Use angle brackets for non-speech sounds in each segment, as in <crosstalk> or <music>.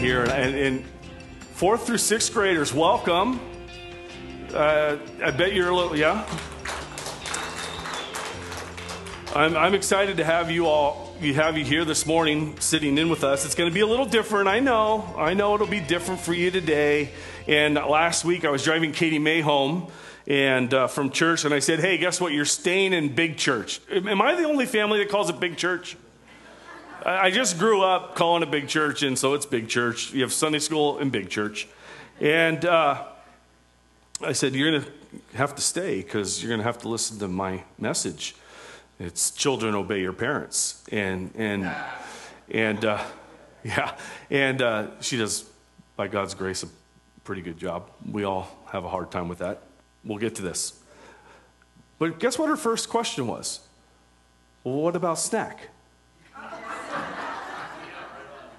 here. And, and fourth through sixth graders, welcome. Uh, I bet you're a little, yeah? I'm, I'm excited to have you all, you have you here this morning sitting in with us. It's going to be a little different. I know. I know it'll be different for you today. And last week I was driving Katie May home and uh, from church, and I said, "Hey, guess what? You're staying in big church. Am I the only family that calls it big church?" I just grew up calling a big church, and so it's big church. You have Sunday school and big church. And uh, I said, You're going to have to stay because you're going to have to listen to my message. It's children obey your parents. And, and, and, uh, <laughs> yeah. And uh, she does, by God's grace, a pretty good job. We all have a hard time with that. We'll get to this. But guess what her first question was? Well, what about snack?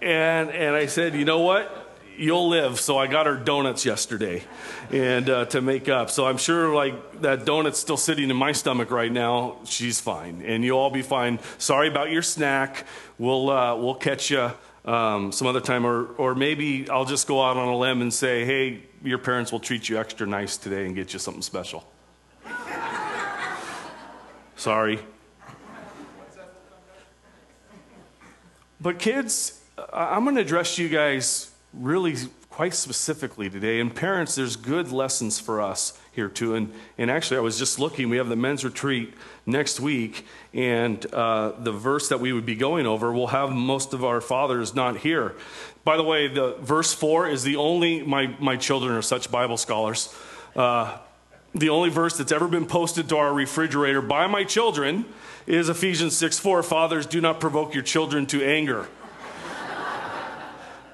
And, and I said, you know what? You'll live. So I got her donuts yesterday and uh, to make up. So I'm sure like that donut's still sitting in my stomach right now. She's fine. And you'll all be fine. Sorry about your snack. We'll, uh, we'll catch you um, some other time. Or, or maybe I'll just go out on a limb and say, hey, your parents will treat you extra nice today and get you something special. Sorry. But kids, I'm going to address you guys really quite specifically today. And parents, there's good lessons for us here too. And, and actually, I was just looking, we have the men's retreat next week, and uh, the verse that we would be going over will have most of our fathers not here. By the way, the verse 4 is the only, my, my children are such Bible scholars. Uh, the only verse that's ever been posted to our refrigerator by my children is Ephesians 6 4. Fathers, do not provoke your children to anger.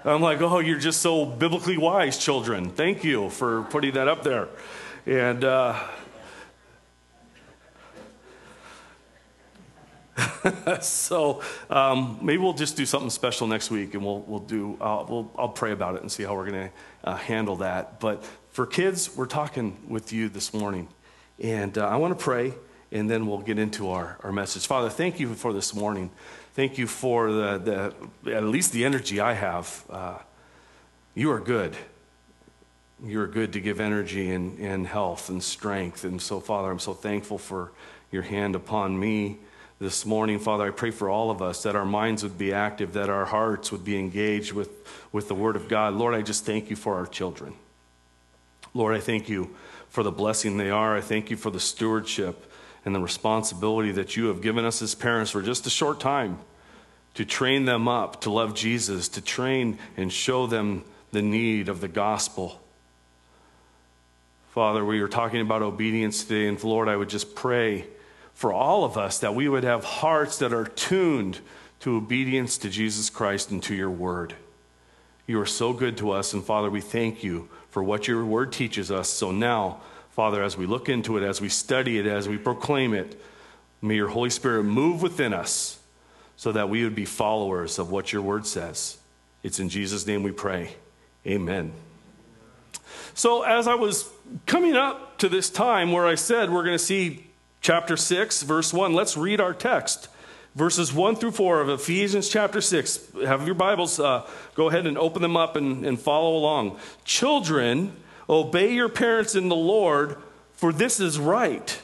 I'm like, oh, you're just so biblically wise, children. Thank you for putting that up there. And uh, <laughs> so um, maybe we'll just do something special next week, and we'll we'll do uh, we'll I'll pray about it and see how we're going to uh, handle that. But for kids, we're talking with you this morning, and uh, I want to pray, and then we'll get into our our message. Father, thank you for this morning. Thank you for the, the at least the energy I have. Uh, you are good. You are good to give energy and, and health and strength. And so, Father, I'm so thankful for your hand upon me this morning. Father, I pray for all of us that our minds would be active, that our hearts would be engaged with, with the Word of God. Lord, I just thank you for our children. Lord, I thank you for the blessing they are. I thank you for the stewardship and the responsibility that you have given us as parents for just a short time to train them up to love Jesus, to train and show them the need of the gospel. Father, we are talking about obedience today, and Lord, I would just pray for all of us that we would have hearts that are tuned to obedience to Jesus Christ and to your word. You are so good to us, and Father, we thank you for what your word teaches us. So now, Father, as we look into it, as we study it, as we proclaim it, may your Holy Spirit move within us so that we would be followers of what your word says. It's in Jesus' name we pray. Amen. So, as I was coming up to this time where I said we're going to see chapter 6, verse 1, let's read our text. Verses 1 through 4 of Ephesians chapter 6. Have your Bibles, uh, go ahead and open them up and, and follow along. Children, Obey your parents in the Lord, for this is right.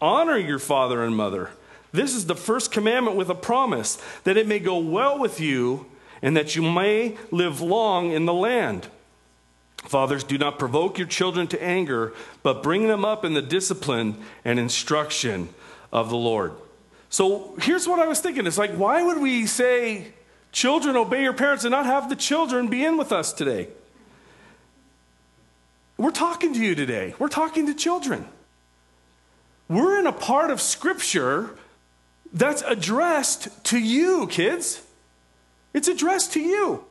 Honor your father and mother. This is the first commandment with a promise that it may go well with you and that you may live long in the land. Fathers, do not provoke your children to anger, but bring them up in the discipline and instruction of the Lord. So here's what I was thinking it's like, why would we say, children, obey your parents, and not have the children be in with us today? We're talking to you today. We're talking to children. We're in a part of Scripture that's addressed to you, kids. It's addressed to you.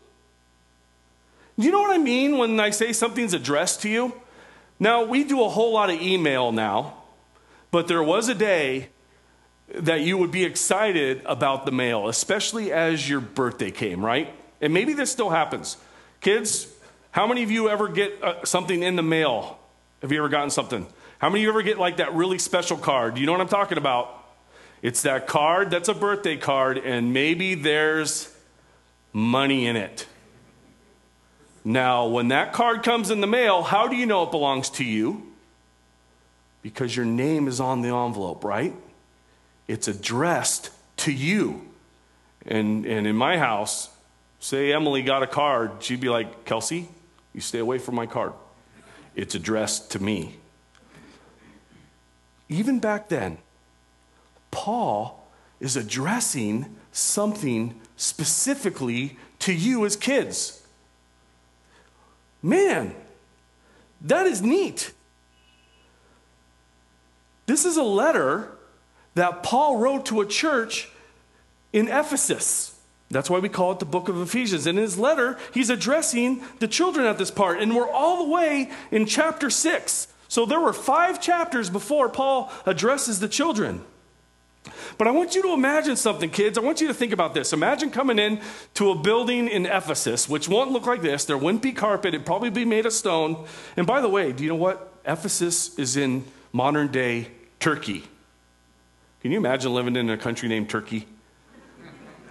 Do you know what I mean when I say something's addressed to you? Now, we do a whole lot of email now, but there was a day that you would be excited about the mail, especially as your birthday came, right? And maybe this still happens. Kids, how many of you ever get uh, something in the mail? Have you ever gotten something? How many of you ever get like that really special card? You know what I'm talking about? It's that card that's a birthday card, and maybe there's money in it. Now, when that card comes in the mail, how do you know it belongs to you? Because your name is on the envelope, right? It's addressed to you. And, and in my house, say Emily got a card, she'd be like, Kelsey, you stay away from my card. It's addressed to me. Even back then, Paul is addressing something specifically to you as kids. Man, that is neat. This is a letter that Paul wrote to a church in Ephesus. That's why we call it the book of Ephesians. And in his letter, he's addressing the children at this part. And we're all the way in chapter 6. So there were five chapters before Paul addresses the children. But I want you to imagine something, kids. I want you to think about this. Imagine coming in to a building in Ephesus, which won't look like this. There wouldn't be carpet, it'd probably be made of stone. And by the way, do you know what? Ephesus is in modern day Turkey. Can you imagine living in a country named Turkey?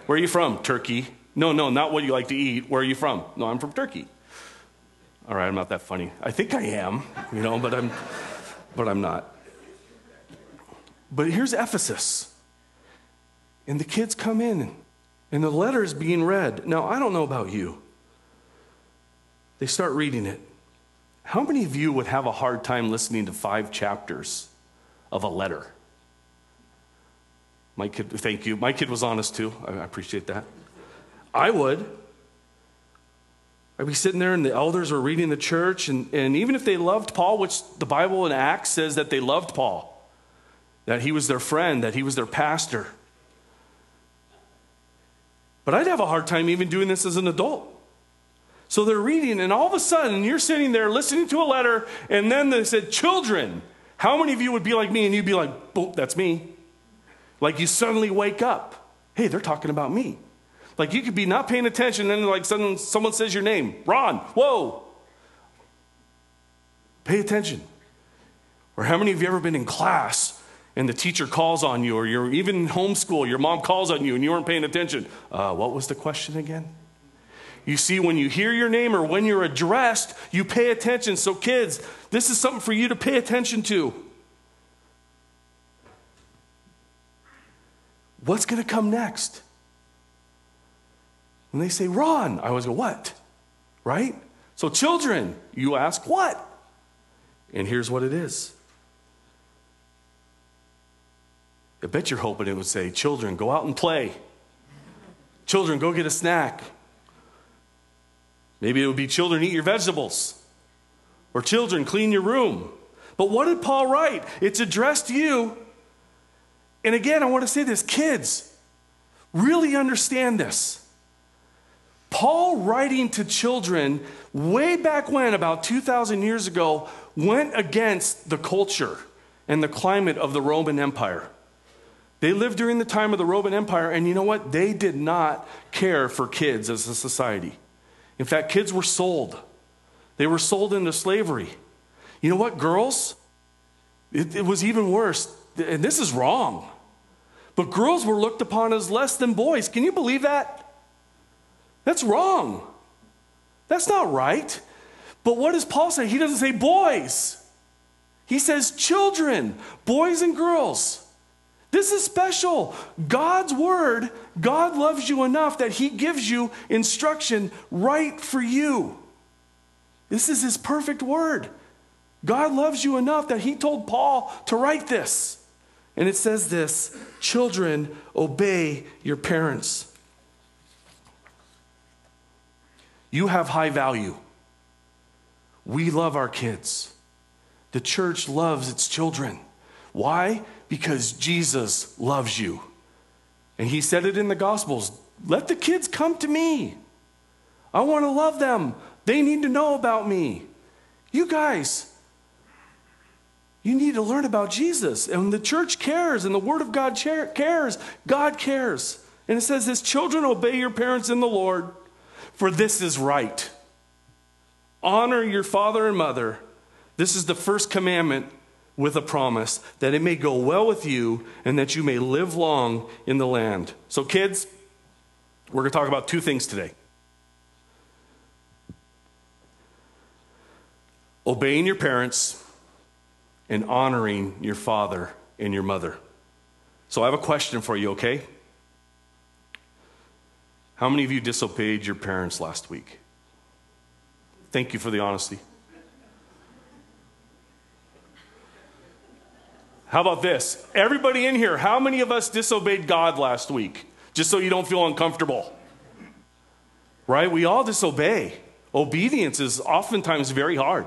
Where are you from? Turkey. No, no, not what you like to eat. Where are you from? No, I'm from Turkey. All right, I'm not that funny. I think I am, you know, but I'm but I'm not. But here's Ephesus. And the kids come in, and the letter is being read. Now, I don't know about you. They start reading it. How many of you would have a hard time listening to five chapters of a letter? My kid, thank you. My kid was honest too. I appreciate that. I would. I'd be sitting there and the elders were reading the church, and, and even if they loved Paul, which the Bible in Acts says that they loved Paul, that he was their friend, that he was their pastor. But I'd have a hard time even doing this as an adult. So they're reading, and all of a sudden, you're sitting there listening to a letter, and then they said, Children. How many of you would be like me and you'd be like, Boop, that's me? Like you suddenly wake up. Hey, they're talking about me. Like you could be not paying attention, and then like suddenly someone says your name, Ron, whoa. Pay attention. Or how many of you ever been in class and the teacher calls on you, or you're even in homeschool, your mom calls on you and you weren't paying attention. Uh, what was the question again? You see, when you hear your name or when you're addressed, you pay attention. So, kids, this is something for you to pay attention to. What's going to come next? When they say, Ron, I always go, What? Right? So, children, you ask, What? And here's what it is I bet you're hoping it would say, Children, go out and play. Children, go get a snack. Maybe it would be, Children, eat your vegetables. Or, Children, clean your room. But what did Paul write? It's addressed to you. And again, I want to say this kids, really understand this. Paul, writing to children way back when, about 2,000 years ago, went against the culture and the climate of the Roman Empire. They lived during the time of the Roman Empire, and you know what? They did not care for kids as a society. In fact, kids were sold, they were sold into slavery. You know what, girls? It, it was even worse, and this is wrong. But girls were looked upon as less than boys. Can you believe that? That's wrong. That's not right. But what does Paul say? He doesn't say boys, he says children, boys and girls. This is special. God's word, God loves you enough that he gives you instruction right for you. This is his perfect word. God loves you enough that he told Paul to write this. And it says this Children, obey your parents. You have high value. We love our kids. The church loves its children. Why? Because Jesus loves you. And he said it in the Gospels let the kids come to me. I want to love them. They need to know about me. You guys, you need to learn about Jesus. And the church cares, and the Word of God cares. God cares. And it says this Children, obey your parents in the Lord, for this is right. Honor your father and mother. This is the first commandment with a promise that it may go well with you and that you may live long in the land. So, kids, we're going to talk about two things today. obeying your parents and honoring your father and your mother. So I have a question for you, okay? How many of you disobeyed your parents last week? Thank you for the honesty. How about this? Everybody in here, how many of us disobeyed God last week? Just so you don't feel uncomfortable. Right? We all disobey. Obedience is oftentimes very hard.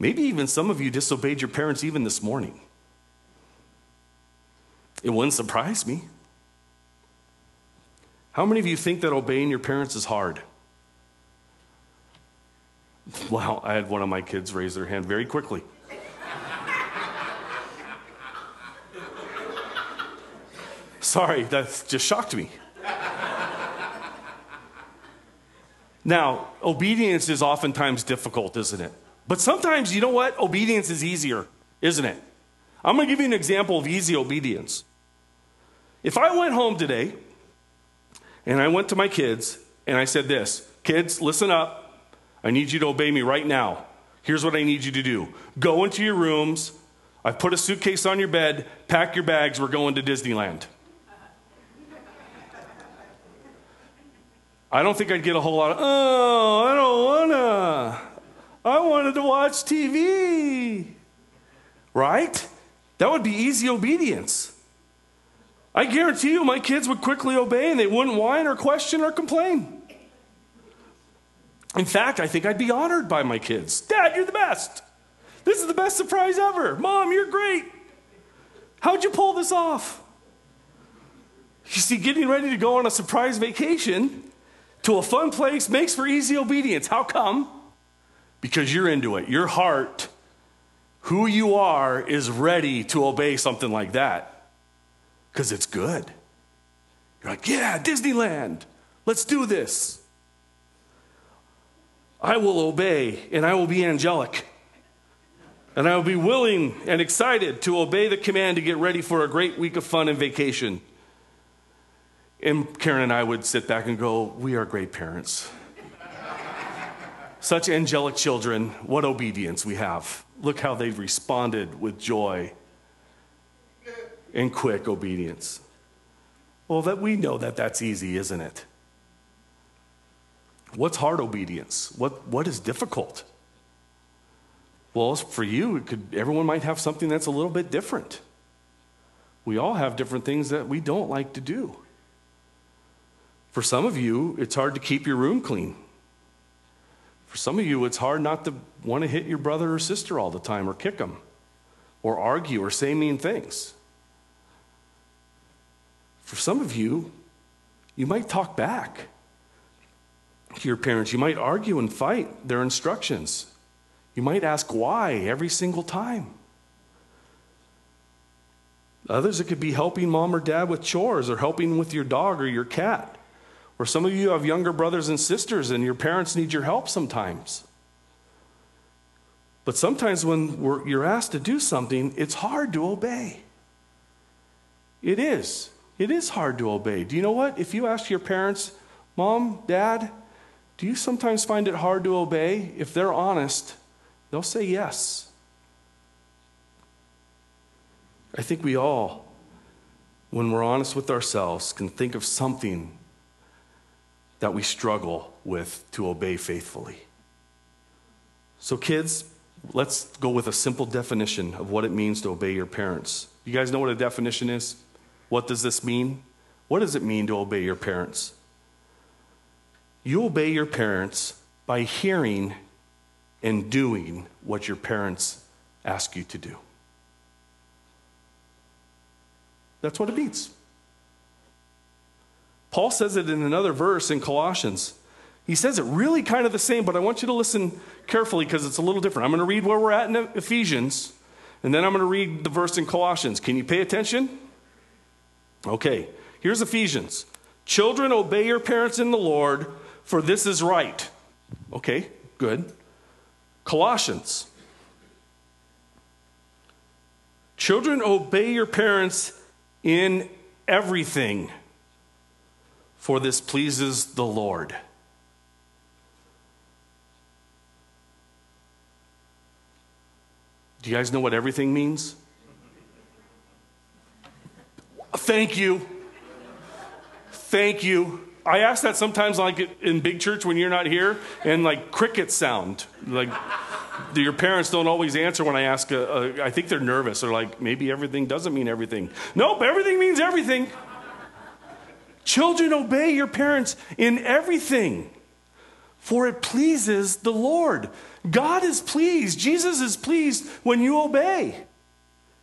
Maybe even some of you disobeyed your parents even this morning. It wouldn't surprise me. How many of you think that obeying your parents is hard? Well, I had one of my kids raise their hand very quickly. Sorry, that just shocked me. Now, obedience is oftentimes difficult, isn't it? But sometimes, you know what? Obedience is easier, isn't it? I'm going to give you an example of easy obedience. If I went home today and I went to my kids and I said this Kids, listen up. I need you to obey me right now. Here's what I need you to do go into your rooms. I've put a suitcase on your bed, pack your bags, we're going to Disneyland. I don't think I'd get a whole lot of, oh, I don't wanna. I wanted to watch TV. Right? That would be easy obedience. I guarantee you my kids would quickly obey and they wouldn't whine or question or complain. In fact, I think I'd be honored by my kids. Dad, you're the best. This is the best surprise ever. Mom, you're great. How'd you pull this off? You see, getting ready to go on a surprise vacation to a fun place makes for easy obedience. How come? Because you're into it. Your heart, who you are, is ready to obey something like that because it's good. You're like, yeah, Disneyland, let's do this. I will obey and I will be angelic. And I will be willing and excited to obey the command to get ready for a great week of fun and vacation. And Karen and I would sit back and go, We are great parents. Such angelic children. What obedience we have. Look how they've responded with joy and quick obedience. Well, that we know that that's easy, isn't it? What's hard obedience? What, what is difficult? Well, for you, it could, everyone might have something that's a little bit different. We all have different things that we don't like to do. For some of you, it's hard to keep your room clean. For some of you, it's hard not to want to hit your brother or sister all the time or kick them or argue or say mean things. For some of you, you might talk back to your parents. You might argue and fight their instructions. You might ask why every single time. Others, it could be helping mom or dad with chores or helping with your dog or your cat. Or some of you have younger brothers and sisters and your parents need your help sometimes. But sometimes when you're asked to do something, it's hard to obey. It is. It is hard to obey. Do you know what? If you ask your parents, Mom, Dad, do you sometimes find it hard to obey? If they're honest, they'll say yes. I think we all, when we're honest with ourselves, can think of something that we struggle with to obey faithfully. So, kids, let's go with a simple definition of what it means to obey your parents. You guys know what a definition is? What does this mean? What does it mean to obey your parents? You obey your parents by hearing and doing what your parents ask you to do. That's what it means. Paul says it in another verse in Colossians. He says it really kind of the same, but I want you to listen carefully because it's a little different. I'm going to read where we're at in Ephesians, and then I'm going to read the verse in Colossians. Can you pay attention? Okay, here's Ephesians. Children, obey your parents in the Lord, for this is right. Okay, good. Colossians. Children, obey your parents in everything, for this pleases the Lord. Do you guys know what everything means? Thank you. Thank you. I ask that sometimes, like in big church when you're not here, and like cricket sound. Like your parents don't always answer when I ask. A, a, I think they're nervous. They're like, maybe everything doesn't mean everything. Nope, everything means everything. Children, obey your parents in everything, for it pleases the Lord. God is pleased. Jesus is pleased when you obey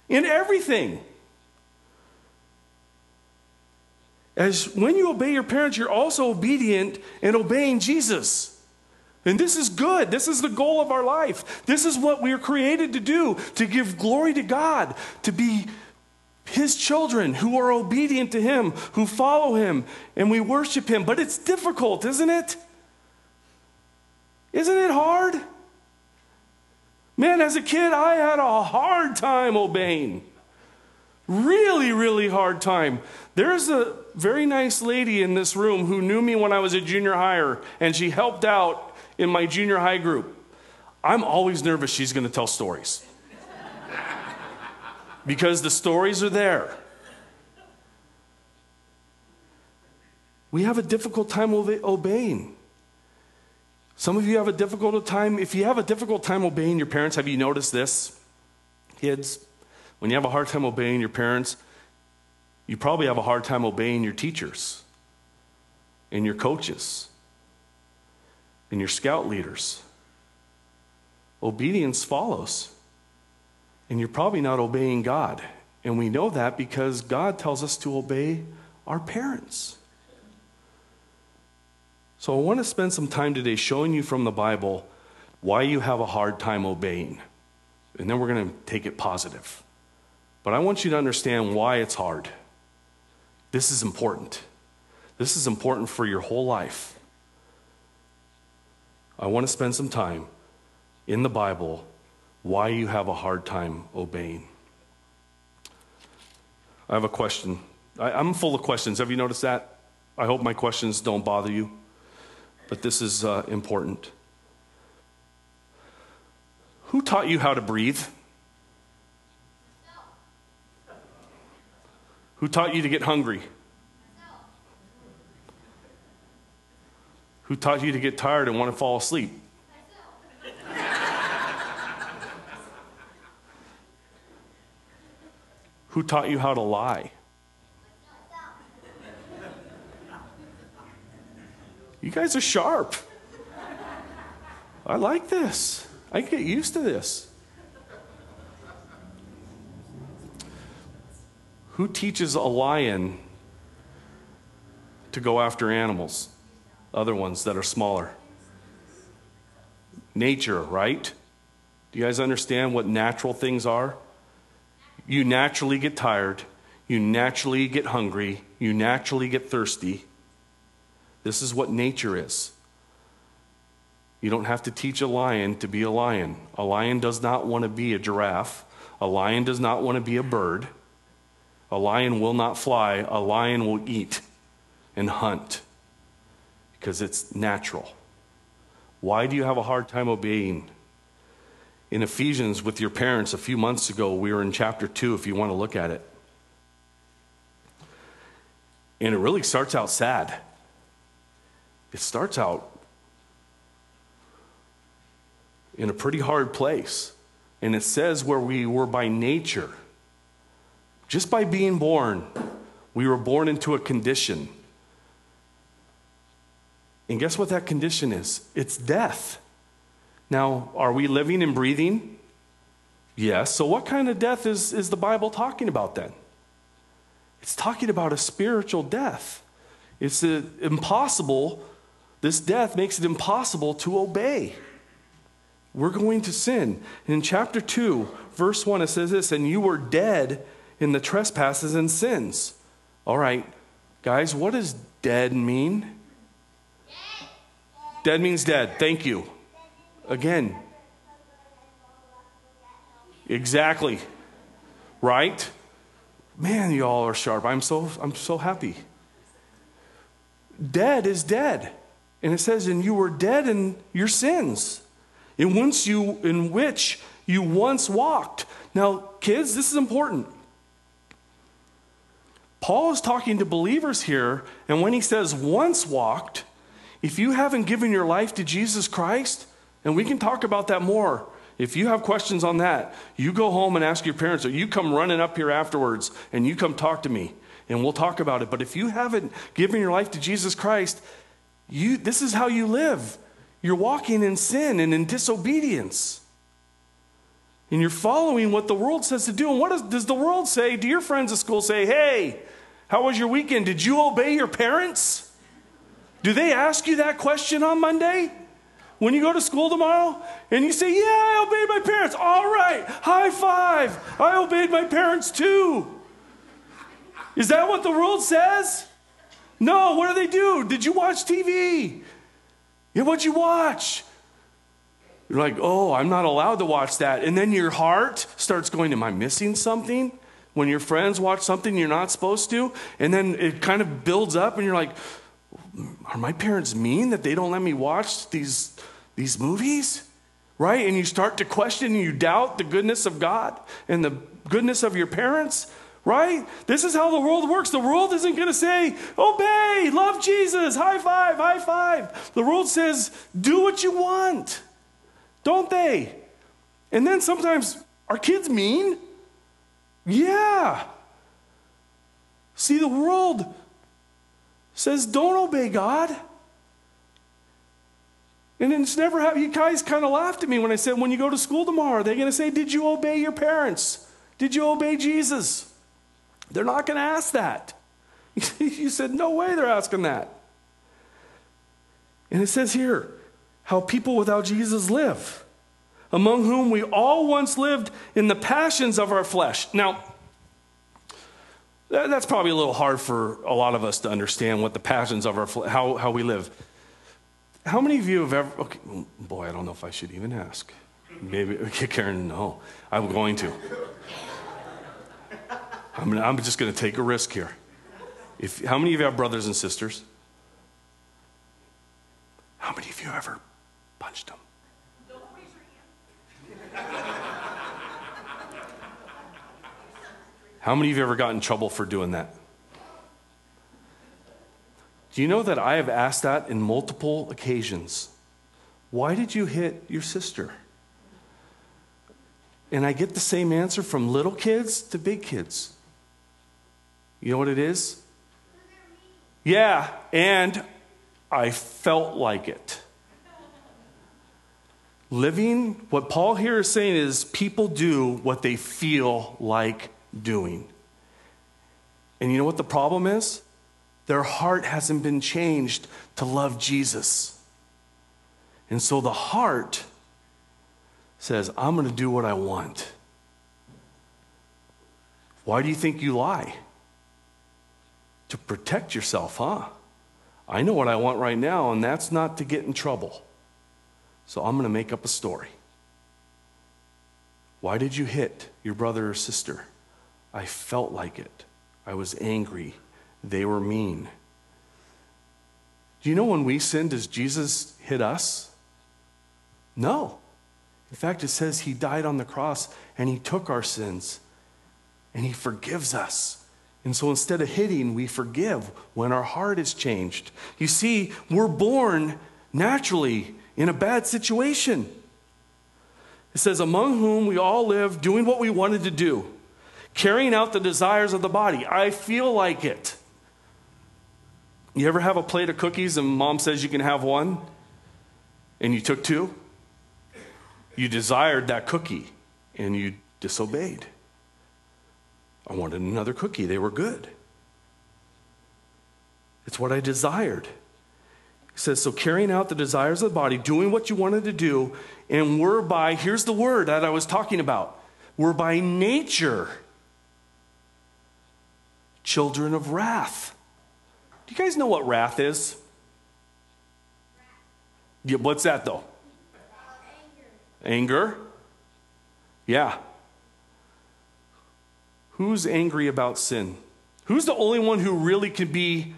in everything. As when you obey your parents, you're also obedient and obeying Jesus. And this is good. This is the goal of our life. This is what we are created to do to give glory to God, to be His children who are obedient to Him, who follow Him, and we worship Him. But it's difficult, isn't it? Isn't it hard? Man, as a kid, I had a hard time obeying. Really, really hard time. There's a very nice lady in this room who knew me when I was a junior higher, and she helped out in my junior high group. I'm always nervous she's going to tell stories because the stories are there. We have a difficult time obeying. Some of you have a difficult time. If you have a difficult time obeying your parents, have you noticed this? Kids, when you have a hard time obeying your parents, you probably have a hard time obeying your teachers and your coaches and your scout leaders. Obedience follows. And you're probably not obeying God. And we know that because God tells us to obey our parents. So I want to spend some time today showing you from the Bible why you have a hard time obeying. And then we're going to take it positive. But I want you to understand why it's hard. This is important. This is important for your whole life. I want to spend some time in the Bible why you have a hard time obeying. I have a question. I, am full of questions. Have you noticed that? I hope my questions don't bother you, but this is uh, important. Who taught you how to breathe? Who taught you to get hungry? Who taught you to get tired and want to fall asleep? Who taught you how to lie? You guys are sharp. I like this. I get used to this. Who teaches a lion to go after animals? Other ones that are smaller. Nature, right? Do you guys understand what natural things are? You naturally get tired. You naturally get hungry. You naturally get thirsty. This is what nature is. You don't have to teach a lion to be a lion. A lion does not want to be a giraffe. A lion does not want to be a bird. A lion will not fly, a lion will eat and hunt because it's natural. Why do you have a hard time obeying? In Ephesians, with your parents a few months ago, we were in chapter 2 if you want to look at it. And it really starts out sad. It starts out in a pretty hard place. And it says where we were by nature just by being born, we were born into a condition. And guess what that condition is? It's death. Now, are we living and breathing? Yes. So, what kind of death is, is the Bible talking about then? It's talking about a spiritual death. It's a, impossible, this death makes it impossible to obey. We're going to sin. In chapter 2, verse 1, it says this, and you were dead in the trespasses and sins. All right, guys, what does dead mean? Dead means dead. Thank you. Again. Exactly. Right? Man, you all are sharp. I'm so I'm so happy. Dead is dead. And it says, and you were dead in your sins, in which you in which you once walked. Now, kids, this is important. Paul is talking to believers here, and when he says once walked, if you haven't given your life to Jesus Christ, and we can talk about that more. If you have questions on that, you go home and ask your parents, or you come running up here afterwards and you come talk to me, and we'll talk about it. But if you haven't given your life to Jesus Christ, you, this is how you live. You're walking in sin and in disobedience. And you're following what the world says to do. And what does, does the world say? Do your friends at school say, hey, how was your weekend? Did you obey your parents? Do they ask you that question on Monday? When you go to school tomorrow and you say, Yeah, I obeyed my parents. All right, high five. I obeyed my parents too. Is that what the world says? No, what do they do? Did you watch TV? Yeah, what'd you watch? You're like, oh, I'm not allowed to watch that. And then your heart starts going, Am I missing something? When your friends watch something you're not supposed to, and then it kind of builds up, and you're like, Are my parents mean that they don't let me watch these, these movies? Right? And you start to question and you doubt the goodness of God and the goodness of your parents. Right? This is how the world works. The world isn't going to say, obey, love Jesus, high five, high five. The world says, do what you want. Don't they? And then sometimes, are kids mean? Yeah. See, the world says, don't obey God. And it's never happened. You guys kind of laughed at me when I said, when you go to school tomorrow, they're going to say, Did you obey your parents? Did you obey Jesus? They're not going to ask that. <laughs> you said, No way they're asking that. And it says here how people without Jesus live, among whom we all once lived in the passions of our flesh. Now, that's probably a little hard for a lot of us to understand what the passions of our how, how we live. How many of you have ever, okay, mm, boy, I don't know if I should even ask. Maybe, okay, Karen, no, I'm going to. I'm, I'm just going to take a risk here. If, how many of you have brothers and sisters? How many of you ever punched them? How many of you ever got in trouble for doing that? Do you know that I have asked that in multiple occasions? Why did you hit your sister? And I get the same answer from little kids to big kids. You know what it is? Yeah, and I felt like it. Living, what Paul here is saying is people do what they feel like doing. And you know what the problem is? Their heart hasn't been changed to love Jesus. And so the heart says, I'm going to do what I want. Why do you think you lie? To protect yourself, huh? I know what I want right now, and that's not to get in trouble. So I'm going to make up a story. Why did you hit your brother or sister? I felt like it. I was angry. They were mean. Do you know when we sin, does Jesus hit us? No. In fact, it says he died on the cross and he took our sins and he forgives us. And so instead of hitting, we forgive when our heart is changed. You see, we're born naturally in a bad situation. It says, among whom we all live doing what we wanted to do, carrying out the desires of the body. I feel like it. You ever have a plate of cookies and mom says you can have one and you took two? You desired that cookie and you disobeyed. I wanted another cookie. They were good. It's what I desired. He says, so carrying out the desires of the body, doing what you wanted to do, and we're by, here's the word that I was talking about, we're by nature children of wrath. Do you guys know what wrath is? Yeah, what's that though? Anger. Anger? Yeah. Who's angry about sin? Who's the only one who really can be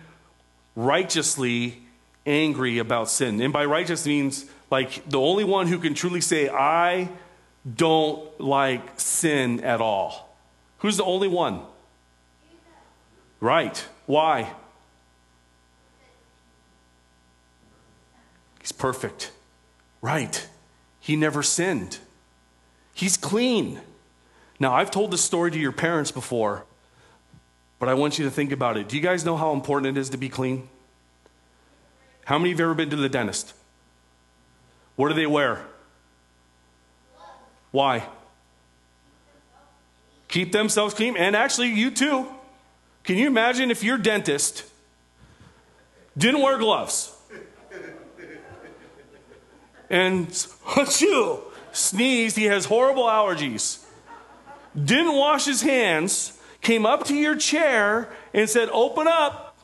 righteously angry about sin? And by righteous means like the only one who can truly say, I don't like sin at all. Who's the only one? Right. Why? He's perfect. Right. He never sinned. He's clean. Now, I've told this story to your parents before, but I want you to think about it. Do you guys know how important it is to be clean? How many of you have ever been to the dentist? What do they wear? Why? Keep themselves clean. And actually, you too. Can you imagine if your dentist didn't wear gloves? And <laughs> achoo, sneezed, he has horrible allergies. Didn't wash his hands, came up to your chair and said, Open up.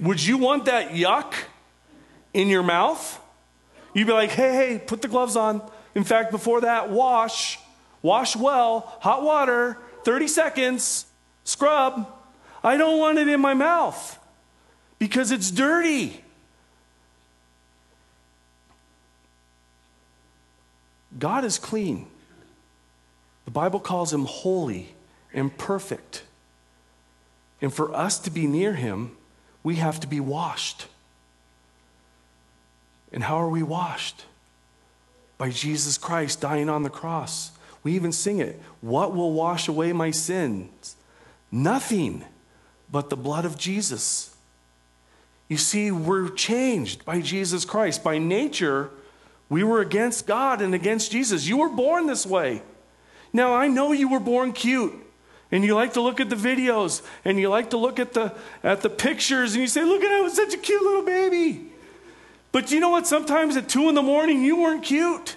Would you want that yuck in your mouth? You'd be like, Hey, hey, put the gloves on. In fact, before that, wash. Wash well, hot water, 30 seconds, scrub. I don't want it in my mouth because it's dirty. God is clean. The Bible calls him holy and perfect. And for us to be near him, we have to be washed. And how are we washed? By Jesus Christ dying on the cross. We even sing it. What will wash away my sins? Nothing but the blood of Jesus. You see, we're changed by Jesus Christ. By nature, we were against God and against Jesus. You were born this way. Now, I know you were born cute. And you like to look at the videos and you like to look at the, at the pictures and you say, Look at I was such a cute little baby. But you know what? Sometimes at two in the morning, you weren't cute.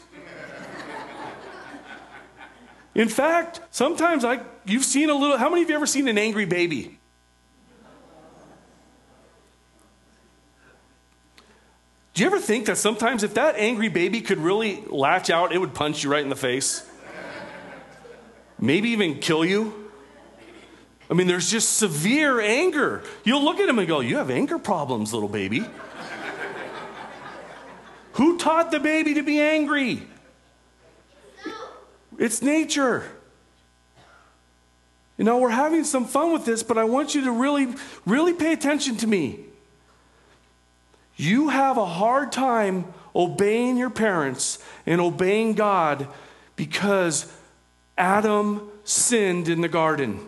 In fact, sometimes I, you've seen a little, how many of you ever seen an angry baby? Do you ever think that sometimes if that angry baby could really latch out, it would punch you right in the face? Maybe even kill you? I mean, there's just severe anger. You'll look at him and go, You have anger problems, little baby. Who taught the baby to be angry? It's nature. You know, we're having some fun with this, but I want you to really, really pay attention to me. You have a hard time obeying your parents and obeying God because Adam sinned in the garden.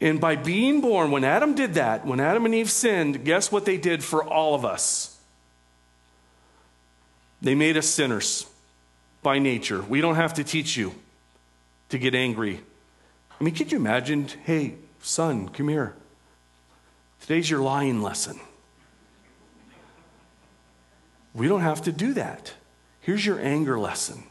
And by being born, when Adam did that, when Adam and Eve sinned, guess what they did for all of us? They made us sinners by nature. We don't have to teach you to get angry. I mean, could you imagine? Hey, son, come here. Today's your lying lesson. We don't have to do that. Here's your anger lesson.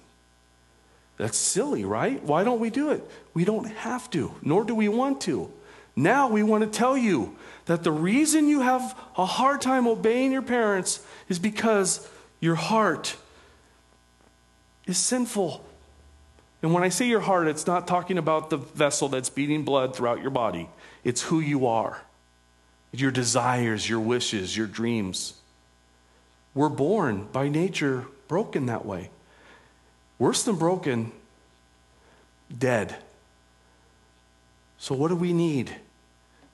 That's silly, right? Why don't we do it? We don't have to, nor do we want to. Now we want to tell you that the reason you have a hard time obeying your parents is because your heart is sinful. And when I say your heart, it's not talking about the vessel that's beating blood throughout your body, it's who you are your desires, your wishes, your dreams. We're born by nature broken that way. Worse than broken, dead. So, what do we need?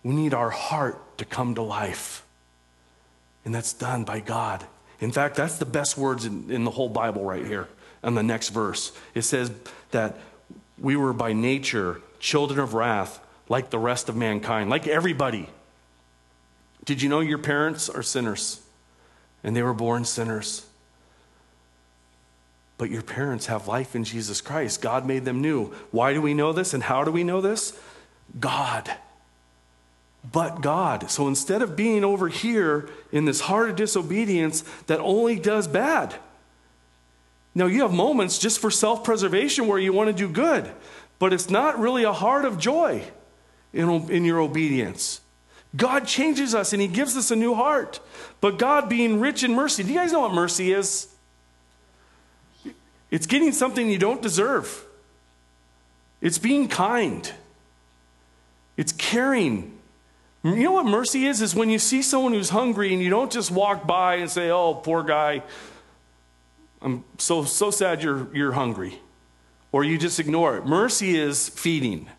We need our heart to come to life. And that's done by God. In fact, that's the best words in, in the whole Bible right here on the next verse. It says that we were by nature children of wrath like the rest of mankind, like everybody. Did you know your parents are sinners? And they were born sinners. But your parents have life in Jesus Christ. God made them new. Why do we know this and how do we know this? God. But God. So instead of being over here in this heart of disobedience that only does bad, now you have moments just for self preservation where you want to do good, but it's not really a heart of joy in, in your obedience. God changes us and He gives us a new heart. But God, being rich in mercy, do you guys know what mercy is? It's getting something you don't deserve, it's being kind, it's caring. You know what mercy is? Is when you see someone who's hungry and you don't just walk by and say, oh, poor guy, I'm so, so sad you're, you're hungry. Or you just ignore it. Mercy is feeding.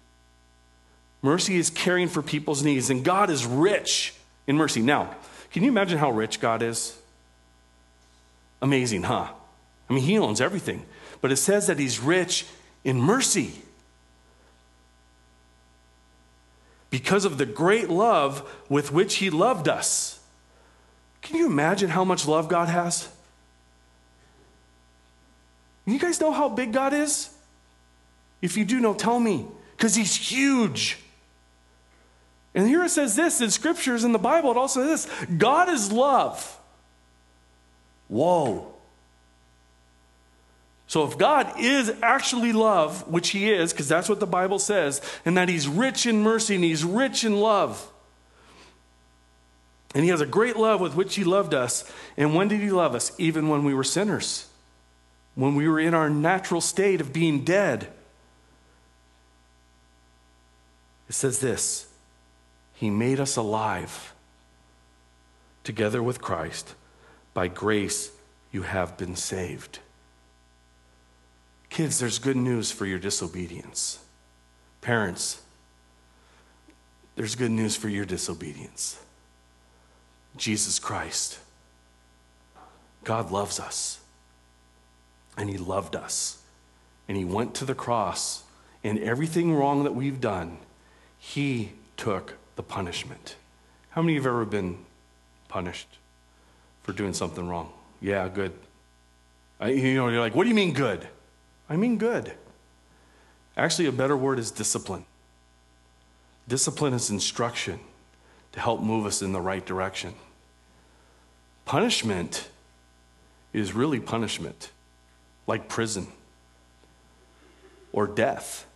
Mercy is caring for people's needs, and God is rich in mercy. Now, can you imagine how rich God is? Amazing, huh? I mean, He owns everything. But it says that He's rich in mercy. Because of the great love with which He loved us. Can you imagine how much love God has? You guys know how big God is? If you do know, tell me, because He's huge. And here it says this in scriptures in the Bible, it also says this God is love. Whoa. So if God is actually love, which He is, because that's what the Bible says, and that He's rich in mercy and He's rich in love, and He has a great love with which He loved us. And when did He love us? Even when we were sinners, when we were in our natural state of being dead. It says this He made us alive together with Christ. By grace, you have been saved. Kids, there's good news for your disobedience. Parents, there's good news for your disobedience. Jesus Christ. God loves us. And He loved us. And He went to the cross. And everything wrong that we've done, He took the punishment. How many of you have ever been punished for doing something wrong? Yeah, good. I, you know, you're like, what do you mean good? I mean good. Actually, a better word is discipline. Discipline is instruction to help move us in the right direction. Punishment is really punishment, like prison or death.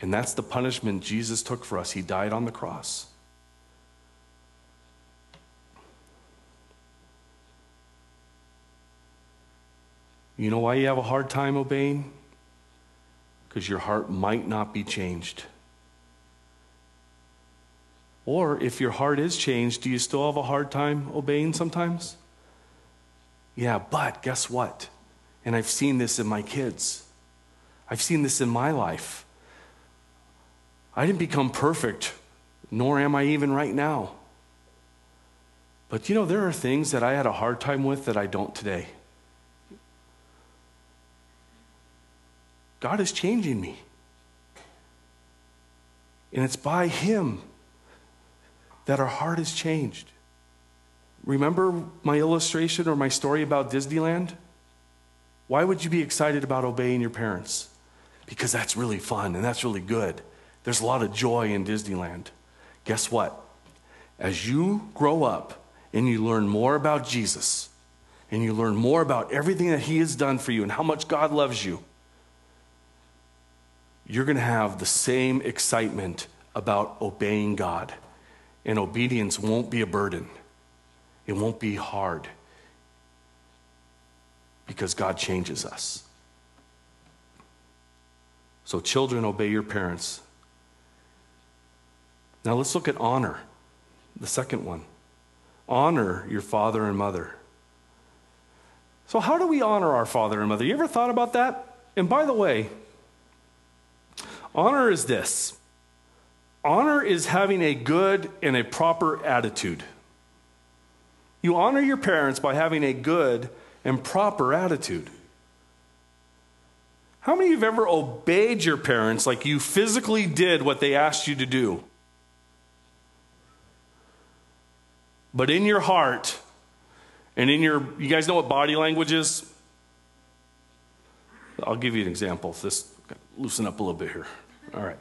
And that's the punishment Jesus took for us. He died on the cross. You know why you have a hard time obeying? Because your heart might not be changed. Or if your heart is changed, do you still have a hard time obeying sometimes? Yeah, but guess what? And I've seen this in my kids. I've seen this in my life. I didn't become perfect, nor am I even right now. But you know, there are things that I had a hard time with that I don't today. God is changing me. And it's by Him that our heart is changed. Remember my illustration or my story about Disneyland? Why would you be excited about obeying your parents? Because that's really fun and that's really good. There's a lot of joy in Disneyland. Guess what? As you grow up and you learn more about Jesus and you learn more about everything that He has done for you and how much God loves you, you're going to have the same excitement about obeying God. And obedience won't be a burden, it won't be hard because God changes us. So, children, obey your parents. Now, let's look at honor, the second one. Honor your father and mother. So, how do we honor our father and mother? You ever thought about that? And by the way, Honor is this honor is having a good and a proper attitude. You honor your parents by having a good and proper attitude. How many of you have ever obeyed your parents like you physically did what they asked you to do? But in your heart and in your, you guys know what body language is? I'll give you an example. This loosen up a little bit here. All right.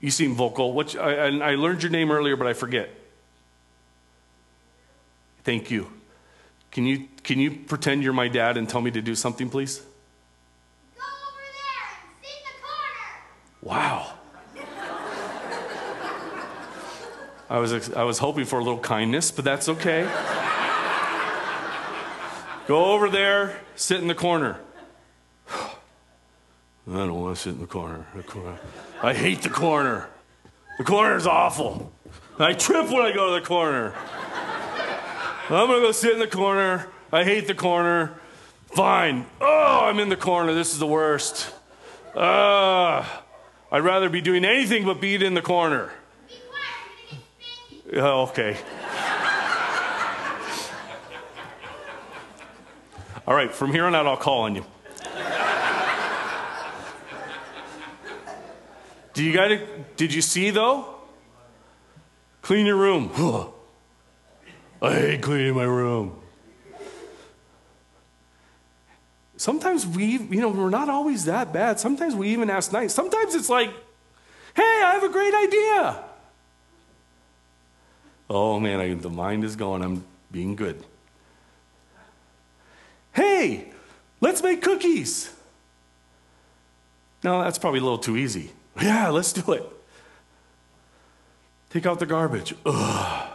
You seem vocal. What, I, I learned your name earlier, but I forget. Thank you. Can you can you pretend you're my dad and tell me to do something, please? Go over there and sit in the corner. Wow. I was I was hoping for a little kindness, but that's okay. Go over there, sit in the corner. <sighs> I don't want to sit in the corner. the corner. I hate the corner. The corner is awful. I trip when I go to the corner. I'm going to go sit in the corner I hate the corner. Fine. Oh, I'm in the corner. This is the worst. Uh, I'd rather be doing anything but be in the corner. Be quiet. I'm gonna get spanky. Oh, okay. All right, from here on out, I'll call on you. Do you got Did you see though? Clean your room. I hate cleaning my room. Sometimes we, you know, we're not always that bad. Sometimes we even ask nice. Sometimes it's like, hey, I have a great idea. Oh man, I, the mind is going. I'm being good. Hey, let's make cookies. No, that's probably a little too easy. <laughs> Yeah, let's do it. Take out the garbage. Ugh.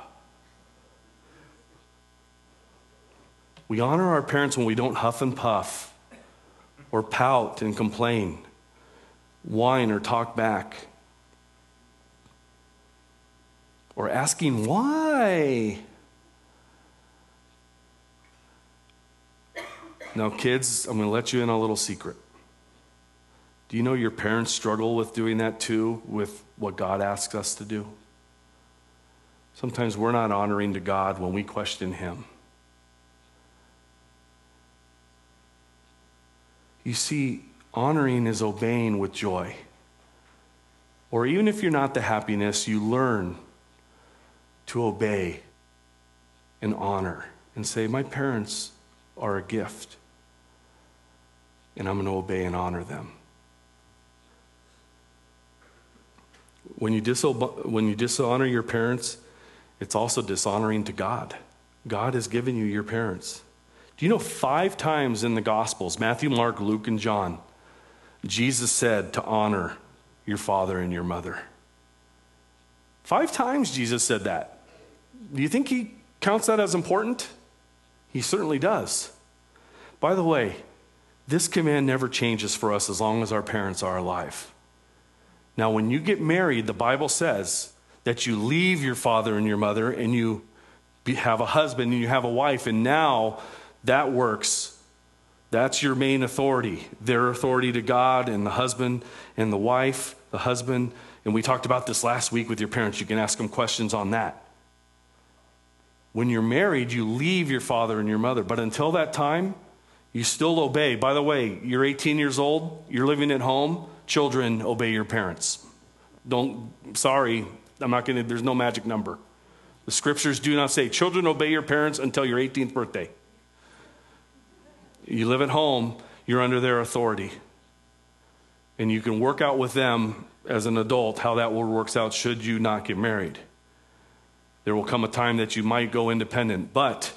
We honor our parents when we don't huff and puff or pout and complain, whine or talk back, or asking why. Now, kids, I'm going to let you in on a little secret. Do you know your parents struggle with doing that too, with what God asks us to do? Sometimes we're not honoring to God when we question Him. You see, honoring is obeying with joy. Or even if you're not the happiness, you learn to obey and honor and say, My parents are a gift, and I'm going to obey and honor them. When you, disobe- when you dishonor your parents, it's also dishonoring to God. God has given you your parents. You know five times in the Gospels, Matthew, Mark, Luke, and John, Jesus said to honor your father and your mother? Five times Jesus said that. Do you think he counts that as important? He certainly does. By the way, this command never changes for us as long as our parents are alive. Now, when you get married, the Bible says that you leave your father and your mother and you have a husband and you have a wife, and now that works. That's your main authority. Their authority to God and the husband and the wife, the husband. And we talked about this last week with your parents. You can ask them questions on that. When you're married, you leave your father and your mother. But until that time, you still obey. By the way, you're 18 years old, you're living at home, children obey your parents. Don't, sorry, I'm not going to, there's no magic number. The scriptures do not say children obey your parents until your 18th birthday. You live at home, you're under their authority. And you can work out with them as an adult how that works out should you not get married. There will come a time that you might go independent, but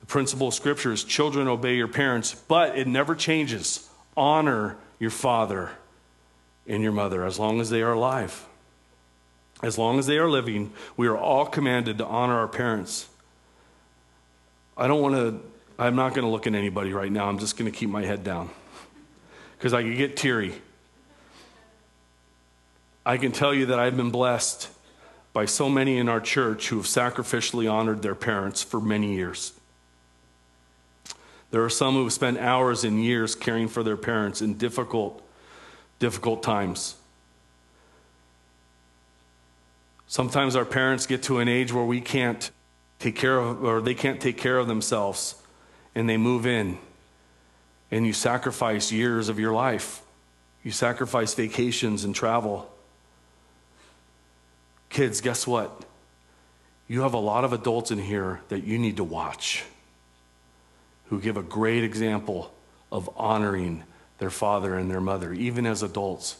the principle of Scripture is children obey your parents, but it never changes. Honor your father and your mother as long as they are alive. As long as they are living, we are all commanded to honor our parents. I don't want to, I'm not going to look at anybody right now. I'm just going to keep my head down because I could get teary. I can tell you that I've been blessed by so many in our church who have sacrificially honored their parents for many years. There are some who have spent hours and years caring for their parents in difficult, difficult times. Sometimes our parents get to an age where we can't take care of, or they can't take care of themselves, and they move in. And you sacrifice years of your life. You sacrifice vacations and travel. Kids, guess what? You have a lot of adults in here that you need to watch who give a great example of honoring their father and their mother, even as adults.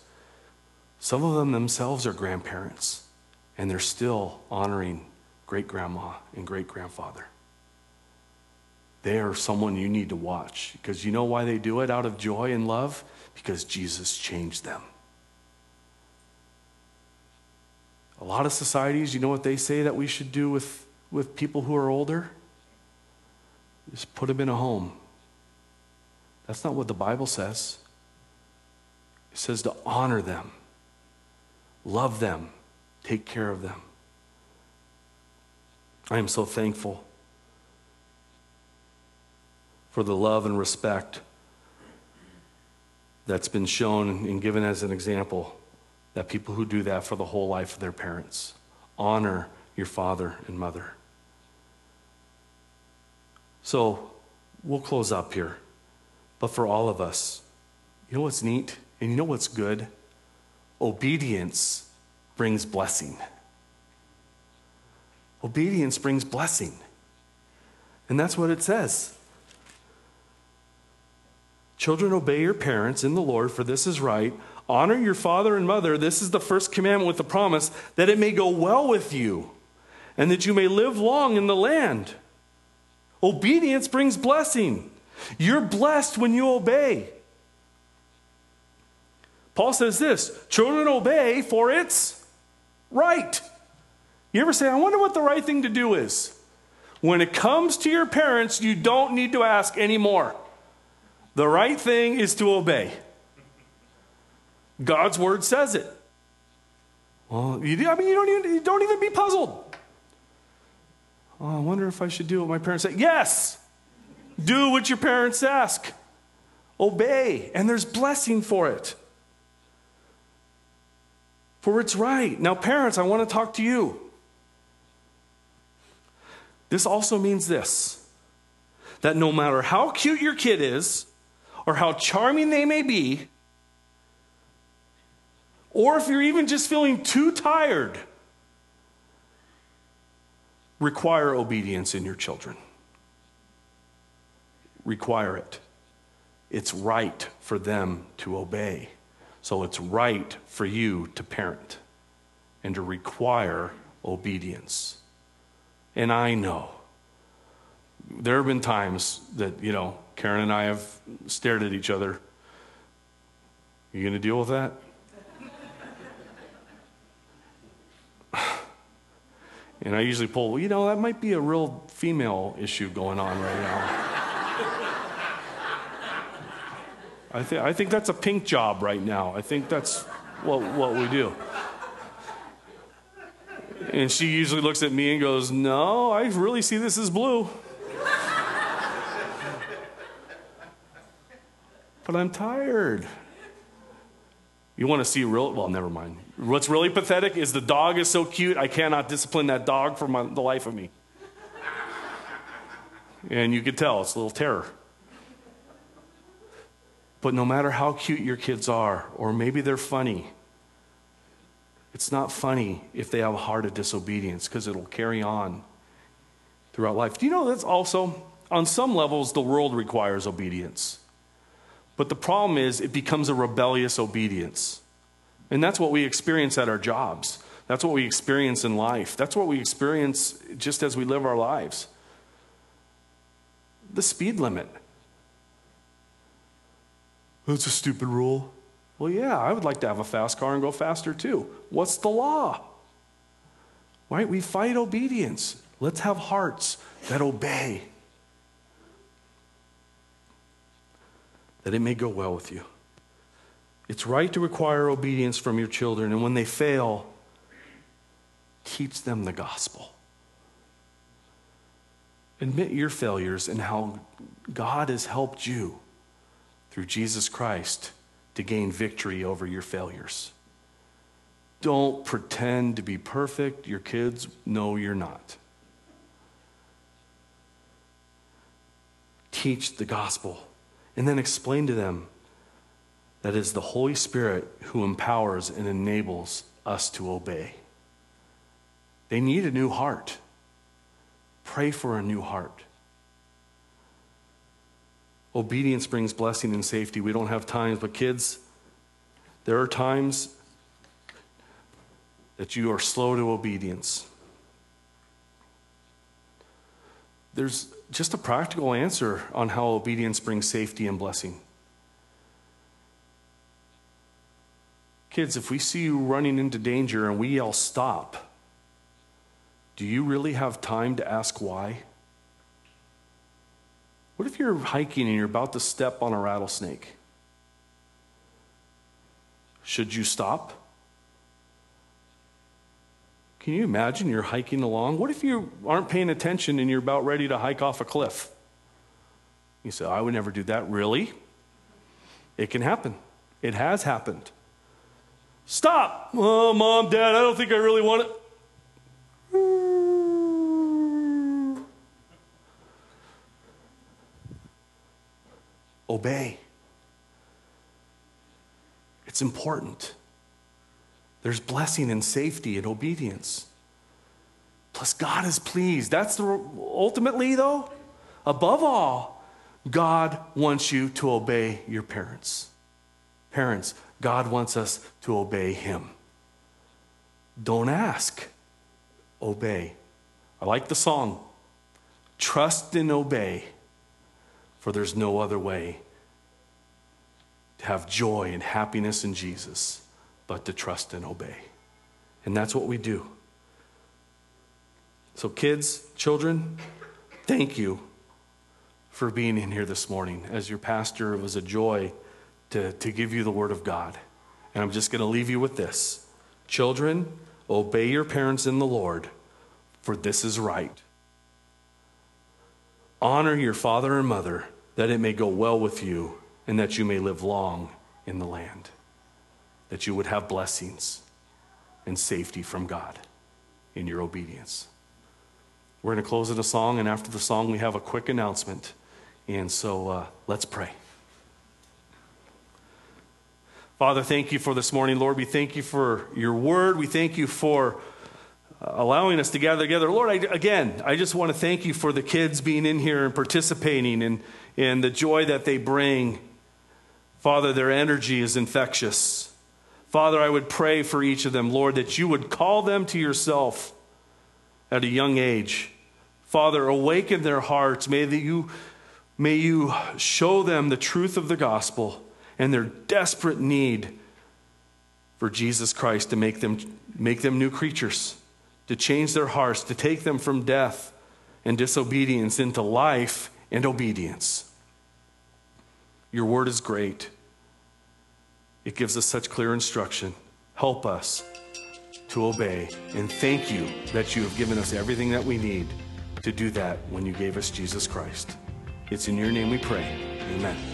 Some of them themselves are grandparents, and they're still honoring great grandma and great grandfather. They are someone you need to watch because you know why they do it out of joy and love? Because Jesus changed them. A lot of societies, you know what they say that we should do with, with people who are older? Just put them in a home. That's not what the Bible says. It says to honor them, love them, take care of them. I am so thankful for the love and respect that's been shown and given as an example that people who do that for the whole life of their parents honor your father and mother. So we'll close up here. But for all of us, you know what's neat? And you know what's good? Obedience brings blessing. Obedience brings blessing. And that's what it says. Children, obey your parents in the Lord, for this is right. Honor your father and mother. This is the first commandment with the promise that it may go well with you and that you may live long in the land. Obedience brings blessing. You're blessed when you obey. Paul says this children obey for it's right. You ever say, I wonder what the right thing to do is? When it comes to your parents, you don't need to ask anymore. The right thing is to obey. God's word says it. Well, you, I mean, you don't, even, you don't even be puzzled. Oh, I wonder if I should do what my parents say. Yes! Do what your parents ask. Obey, and there's blessing for it. For it's right. Now, parents, I want to talk to you. This also means this that no matter how cute your kid is, or how charming they may be, or if you're even just feeling too tired, require obedience in your children. Require it. It's right for them to obey. So it's right for you to parent and to require obedience. And I know there have been times that, you know, Karen and I have stared at each other. You going to deal with that? <sighs> and I usually pull, well, you know, that might be a real female issue going on right now. I, th- I think that's a pink job right now. I think that's what, what we do. And she usually looks at me and goes, No, I really see this as blue. But I'm tired. You want to see real, well, never mind. What's really pathetic is the dog is so cute, I cannot discipline that dog for my, the life of me. And you could tell it's a little terror. But no matter how cute your kids are, or maybe they're funny, it's not funny if they have a heart of disobedience because it'll carry on throughout life. Do you know that's also, on some levels, the world requires obedience. But the problem is, it becomes a rebellious obedience. And that's what we experience at our jobs. That's what we experience in life. That's what we experience just as we live our lives. The speed limit. That's a stupid rule. Well, yeah, I would like to have a fast car and go faster too. What's the law? Right? We fight obedience. Let's have hearts that obey. That it may go well with you. It's right to require obedience from your children, and when they fail, teach them the gospel. Admit your failures and how God has helped you through Jesus Christ to gain victory over your failures. Don't pretend to be perfect. Your kids know you're not. Teach the gospel and then explain to them that it's the Holy Spirit who empowers and enables us to obey. They need a new heart. Pray for a new heart. Obedience brings blessing and safety. We don't have times, but kids, there are times that you are slow to obedience. There's just a practical answer on how obedience brings safety and blessing. Kids, if we see you running into danger and we yell stop, do you really have time to ask why? What if you're hiking and you're about to step on a rattlesnake? Should you stop? Can you imagine you're hiking along? What if you aren't paying attention and you're about ready to hike off a cliff? You say, I would never do that. Really? It can happen. It has happened. Stop! Oh, mom, dad, I don't think I really want it. Obey. It's important. There's blessing and safety and obedience. Plus, God is pleased. That's the ultimately, though, above all, God wants you to obey your parents. Parents, God wants us to obey Him. Don't ask, obey. I like the song. Trust and obey, for there's no other way to have joy and happiness in Jesus but to trust and obey. And that's what we do. So, kids, children, thank you for being in here this morning. As your pastor, it was a joy to, to give you the word of God. And I'm just going to leave you with this Children, obey your parents in the Lord, for this is right. Honor your father and mother, that it may go well with you, and that you may live long in the land, that you would have blessings and safety from God in your obedience. We're going to close in a song, and after the song, we have a quick announcement. And so uh, let's pray. Father, thank you for this morning. Lord, we thank you for your word. We thank you for uh, allowing us to gather together. Lord, I, again, I just want to thank you for the kids being in here and participating and, and the joy that they bring. Father, their energy is infectious. Father, I would pray for each of them, Lord, that you would call them to yourself at a young age. Father, awaken their hearts. May, you, may you show them the truth of the gospel and their desperate need for Jesus Christ to make them, make them new creatures, to change their hearts, to take them from death and disobedience into life and obedience. Your word is great. It gives us such clear instruction. Help us to obey. And thank you that you have given us everything that we need to do that when you gave us Jesus Christ. It's in your name we pray. Amen.